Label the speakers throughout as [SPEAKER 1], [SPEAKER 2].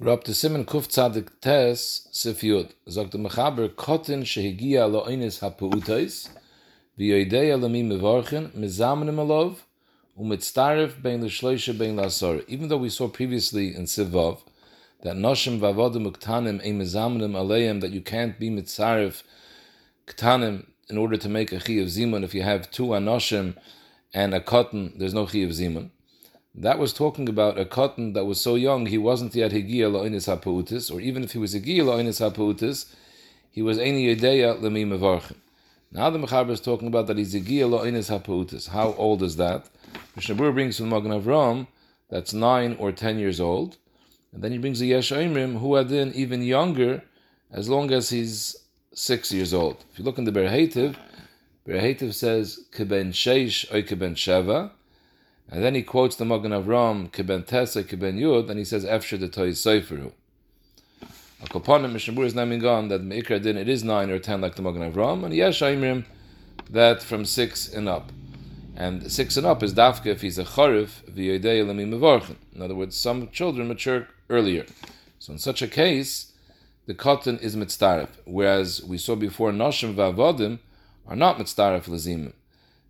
[SPEAKER 1] We're up Simon Kuf Tzadik Tes Sif Yud. Zog the Mechaber Kotin Shehigia Lo Einis HaPu'utais V'yoidei Alami Mevorchen Mezamenim Alov Umitztarif Bein L'Shloisha Bein L'Asor. Even though we saw previously in Sivav that Noshim Vavodim Uktanim Ein Mezamenim Aleim that you can't be Mitzarif Ktanim in order to make a Chi of Zimun if you have two Anoshim and a cotton, there's no Chi of Zimun. That was talking about a cotton that was so young he wasn't yet Higia Lo'inis HaPautis, or even if he was Higia Lo'inis HaPautis, he was Eini Yedeya Lemi Mevarchim. Now the Mechaber is talking about that he's Higia Lo'inis HaPautis. How old is that? Mishnabur brings from Magen Avram, that's nine or ten years old. And then he brings a Yesh Oimrim, who had then even younger, as long as he's six years old. If you look in the Berhetiv, Berhetiv says, Keben Sheish or Keben Sheva, and then he quotes the Magen Avram, Keben Tesa, Keben Yud, and he says, Efsher the Toy Seiferu. Akoponim, Mishnabur is naming on that Meikra din it is nine or ten like the Magen Avram, and Yesh Aimrim that from six and up. And six and up is dafka if he's a charif v'yedei lemi mevorchen. In other words, some children mature earlier. So in such a case, the cotton is mitzdaref, whereas we saw before noshim v'avodim are not mitzdaref lazimim,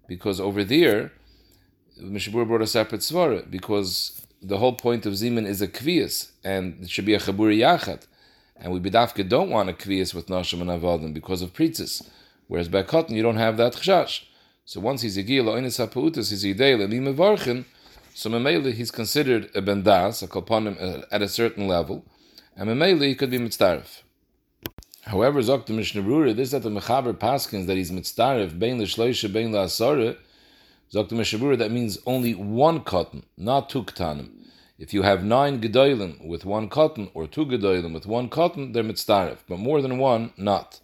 [SPEAKER 1] because over there Mishabur brought a separate svara because the whole point of Zeman is a kvias, and it should be a chaburi yachat. And we bidafka don't want a kvias with nashim and avodim because of pritzis. Whereas by cotton you don't have that chashash. So once he's a gil oinis hapuutis, he's idei le'mi mevarchen, so memele he's considered a bendas, a kolponim uh, at a certain level, and memele he could be mitzdarif. However, Zok the Mishnah this that the Mechaber Paskins that he's mitzdarif, bein l'shloisha, bein la'asore, The Mishnah that means only one cotton, not two ktanim. If you have nine gedolim with one cotton, or two gedolim with one cotton, they're mitzdarif, but more than one, not.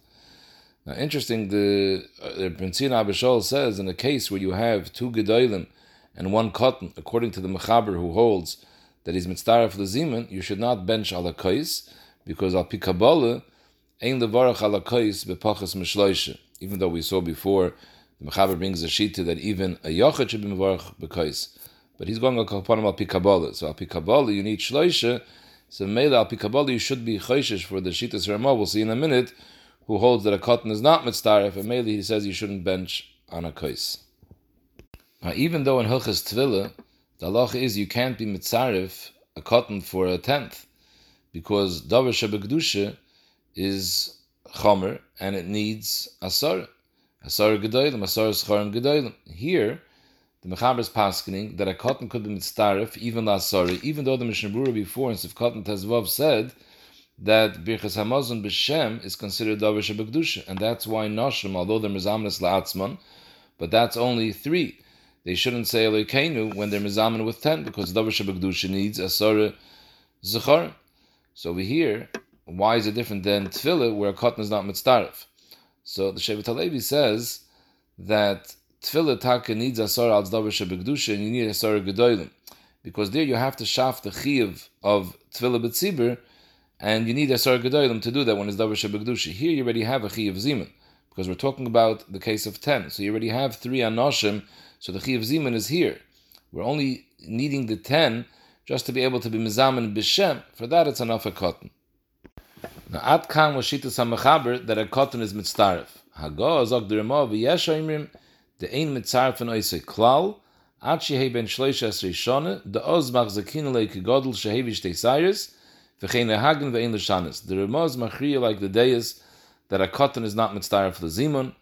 [SPEAKER 1] Now, interesting, the uh, Benzina Abishol says in a case where you have two gedolim and one cotton, according to the Mechaber who holds that he's mitzdarif lezimen, you should not bench ala kais, because al pikabala ein levarach ala kais bepachas mishloisha. Even though we saw before, the Mechaber brings a shita that even a yochid should be mevarach bekais. But he's going upon him al. So al pikabala you need shloisha. So mele al you should be choishish for the shitas Ramah. We'll see in a minute who holds that a cotton is not mitzdaref, and mainly he says you shouldn't bench on a kais. Now, even though in Hilchas Tvila, the halacha is you can't be mitzaref a cotton for a tenth, because davar shebekdusha is chomer and it needs asar, asar gedolim, asar scharim gedolim. Here, the Mechaber is paskening that a cotton could be mitzaref even lasari, even though the Mishnah before in Sivkot Tezvav said that Birchas Hamazon b'Shem is considered Davar Shebekdusha, and that's why Noshim, although they're Mizamnes La'atzman, but that's only three. They shouldn't say Elokeinu when they're Mizamen with ten, because Davar Shebekdusha needs Asara Zechar. So over here, why is it different than Tefillah, where a cotton is not Mitzdaref? So the Shevet Halevi says that Tefillah Taka needs a Asara al Davar Shebekdusha, and you need a Asara Gedolim. Because there you have to shaft the Chiv of Tefillah B'tzibur, and you need a Sar Gedolim to do that when it's Davar Shebekdusha. Here you already have a Chi of Zimun, because we're talking about the case of 10. So you already have three Anoshim, so the Chi of Zimun is here. We're only needing the 10 just to be able to be Mizaman Bishem. For that, it's enough a cotton. Now, At Kam was Shita Samachaber that a cotton is Mitztaref. Hago, Zog the Ramah, V'yesh Oimrim, the Ein Mitzaref and Oise Klal, At Shehei Ben Shloisha Esrei Shone, the Oz Machzakin Lei Kegodl Shehevi Shtei Cyrus, the Ramaz machriya like the Deis that a cotton is not mitzvah for the zimun,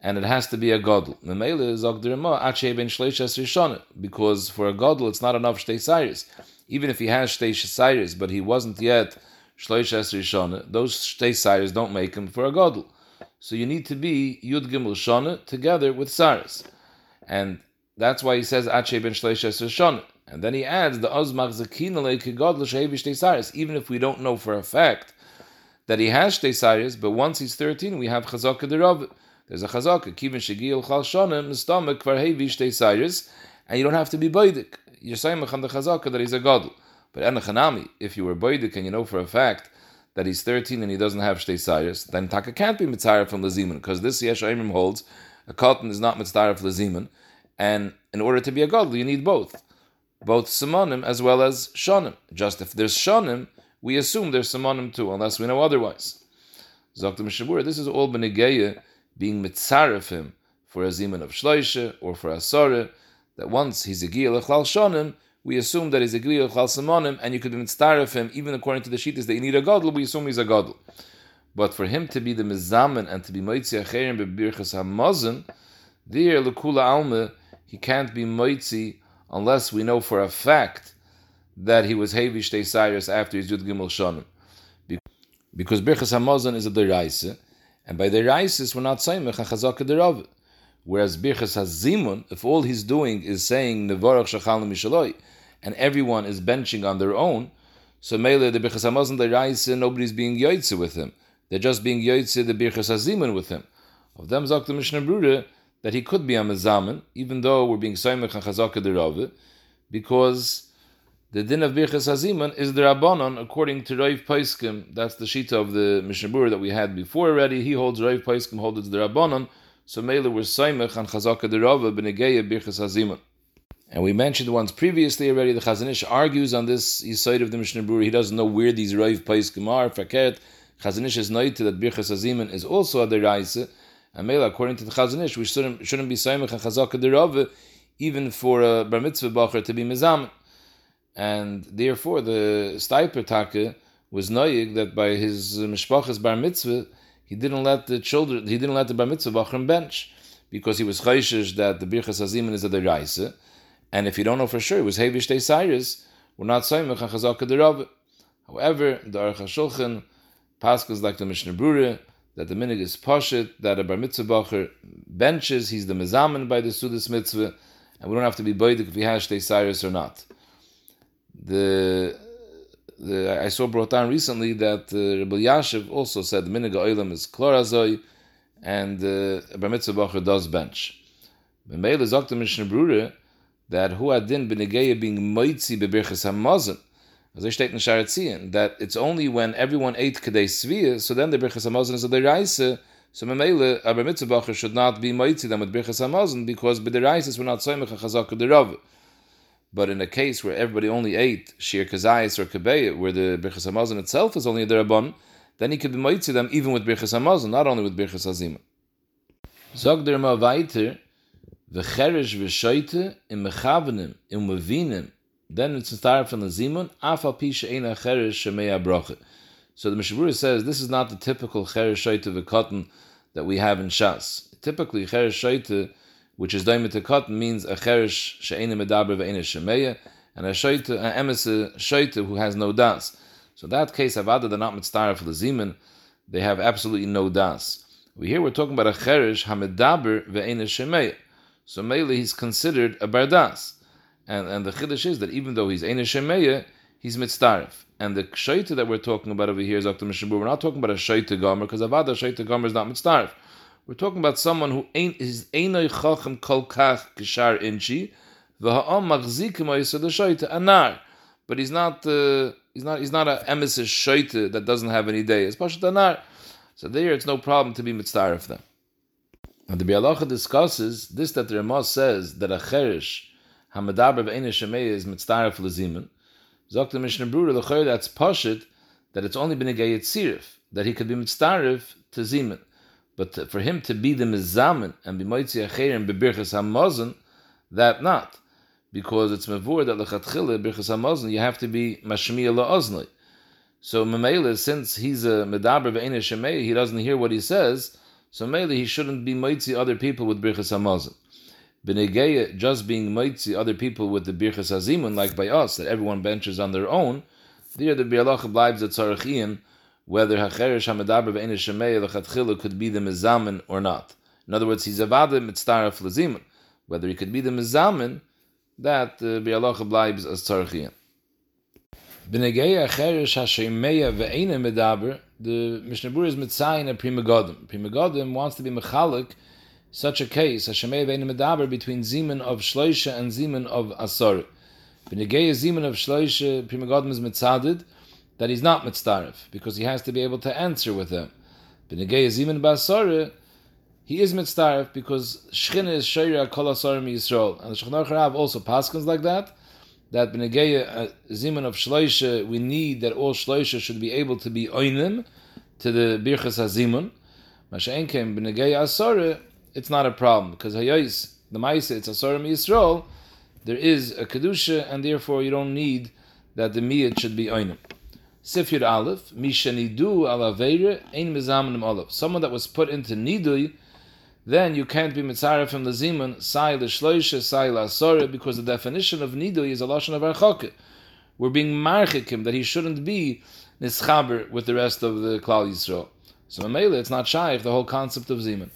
[SPEAKER 1] and it has to be a godl. Memele is ogdirma ache ben shleishas rishona because for a godl it's not enough shtei. Even if he has shtei but he wasn't yet rishona, those shtei sayres don't make him for a godl. So you need to be yud gimel shona together with sayres, and that's why he says ache ben rishona. And then he adds the Ozmach Zakinale Kigod L'Shehevi Shtei even if we don't know for a fact that he has Shtei but once he's 13, we have Chazaka Derav. There's a Chazaka, Kivin Shegil Chal Shonim, Mistamik Kvar Hevi Shtei and you don't have to be Baidik. You're saying on the Chazaka that he's a God. But Enochanami, if you were Baidik and you know for a fact that he's 13 and he doesn't have Shtei then Taka can't be Mitzayah from Laziman, because this Yesh holds a cotton is not Mitzayah for Laziman, and in order to be a God, you need both both simonim as well as shonim. Just if there's shonim, we assume there's simonim too, unless we know otherwise. Zok the Mishabura, this is all benegeya being mitzaref him for a zimun of shloisha or for a soreh, that once he's a giyah lechlal shonim, we assume that he's a giyah lechlal simonim, and you could be mitzaref him, even according to the shittas that you need a gadol, we assume he's a gadol. But for him to be the mizamen and to be moitzi acherim bebirchas hamazon, there lekula alma, he can't be moitzi unless we know for a fact that he was hevish Cyrus after his Yud Gimel Shonim. Because Birchas Hamazon is a deraisa, and by deraisis we're not saying Mechach Chazaka derav. Whereas Birchas Hazimun, if all he's doing is saying Nevarach Shachal Mishaloi, and everyone is benching on their own, so Mele the Birchas Hamazon deraisa, nobody's being yoitze with him. They're just being yoitze the Birchas Hazimun with him. Of them Zok the Mishnah Brura, that he could be a mezamen, even though we're being Saimach and Chazaka derav, because the din of Birchas Haziman is the Rabbanon, according to Rav Paiskim. That's the shita of the Mishnah Brura that we had before already. He holds Rav Paiskim holds the Rabbanon. So Mela was Saimach and Chazaka Derava Benegeya Birchas. And we mentioned once previously already, the Chazanish argues on this side of the Mishnah He doesn't know where these Rav Paiskim are. Fakert, Chazanish is noted that Birchas Haziman is also a deraisa. And Mela, according to the Chazanish, we shouldn't, shouldn't be Saimach and Chazaka Derava even for a Bar Mitzvah Bacher to be Mizaman and therefore the Steipler Take was noyig that by his mishpachas bar mitzvah he didn't let the children he didn't let the bar mitzvah Bacher bench because he was chayshish that the birchas azimin is a deraisa, and if you don't know for sure it was hevish de cyrus we're not saying mechachazaka derav. However, the Aruch HaShulchan passes like the Mishnah Brura that the minig is pashit that a bar mitzvah bacher benches he's the mezamen by the sudas mitzvah and we don't have to be boidik if he has de cyrus or not the the I saw brought down recently that uh, Rabbi Yashiv also said the Miniga Oilam is Klorazoi and uh, Bar Mitzvah Bacher does bench. B'meil is Okta Mishnah Brure that Hu Adin B'negeya being Moitzi B'birchas HaMazon as I state in Sharatzian, that it's only when everyone ate Kadei Sviyah, so then the Birchas HaMazon is a Deraisa, so Memele, a Mitzvah should not be Moitzi them with Birchas HaMazon, because B'deraisis we're not Soymech HaChazak Derav. But in a case where everybody only ate shir kazayis or kabeya, where the birchas hamazon itself is only a derabon, then he could be moitzi them even with birchas hamazon, not only with birchas hazima. Zog der weiter, v'cheresh v'shoite im mechavenim im mevinim, then it's star from the zimun, afa pisha ena cheresh shemei broche. So the Mishabura says this is not the typical cheresh shoite v'kotten that we have in Shas. Typically, cheresh shoite which is daimit tekot means a cherish she'ena medaber ve'ena shemeya, and a shoyte, an emes shoyte who has no das. So that case, avada they're not mitzvah for the zimun, they have absolutely no das. We here we're talking about a cherish hamedaber ve'ena shemeya. So mainly he's considered a bardas, and and the chiddush is that even though he's ena shemeya, he's mitzdarif. And the shaita that we're talking about over here is Dr. Mishabur. We're not talking about a shaita gomer because avada shaita gomer is not mitzdarif. We're talking about someone who ain't is einay chacham kol kach kishar inchi, v'ha'am machzikim ha'yisad anar. But he's not, uh, he's not, he's not a emesis shoyte that doesn't have any day. It's pashat anar. So there, it's no problem to be mitzvah of them. Now the Bialacha discusses this that the Ramah says that a cherish hamadaber v'einay shemei is mitzvah lezimun. Zok the Mishnah Brura the that's pashat that it's only been a that he could be mitzvah to zimun. But for him to be the mizamen and be moitzi acherim bebirchas hamazon, that not. Because it's mevur that lechatchile birchas hamazon, you have to be mashmiya la'oznli. So Mamela, since he's a medaber ve'ena shemei, he doesn't hear what he says, so Mamela, he shouldn't be moitzi other people with birchas hamazon. Benegeya, just being moitzi other people with the birchas hazimun, like by us, that everyone benches on their own, there the bialach bleibt at tzarachian, whether Hacherish Hamadaber Ve'ena Shemei Lechatchilu could be the Mizamin or not. In other words, he's Avada Mitztaraf Lezimun. Whether he could be the Mizamin, that uh, Bi'alacha Bleibs as Tzarchian. B'negei Hacherish HaShemeya Ve'ena Medaber, the Mishnah Berurah is Mitzayin a Pri Megadim. Pri Megadim wants to be Mechalik such a case, Hashemeya Ve'ena Medaber, between Zimun of Shloisha and Zimun of Asor. B'negei Zimun of Shloisha, Pri Megadim is Mitzadid, that he's not mitzdarif because he has to be able to answer with them. B'negei zimin basara, he is mitzdarif because shchina is shayra kol asarim Yisrael, and the Shulchan Aruch also paskins like that. That Benegeya uh, Zimun of Shloisha, we need that all Shloisha should be able to be oinim to the Birchas HaZimun. Masha'en came Benegeya Asore, it's not a problem, because Hayais, the Maisa, it's Asore Yisrael, there is a Kedusha, and therefore you don't need that the Miyat should be oinim. Sifir Aleph, Misha Nidu ala Veire, Ein Mizamanim Aleph. Someone that was put into Nidui, then you can't be mitzaref from the zimun sai l'shloisha sai la'asore because the definition of nidui is a lashon of archoke. We're being marchikim that he shouldn't be nischaber with the rest of the klal yisrael. So mamela, it's not shy of the whole concept of zimun.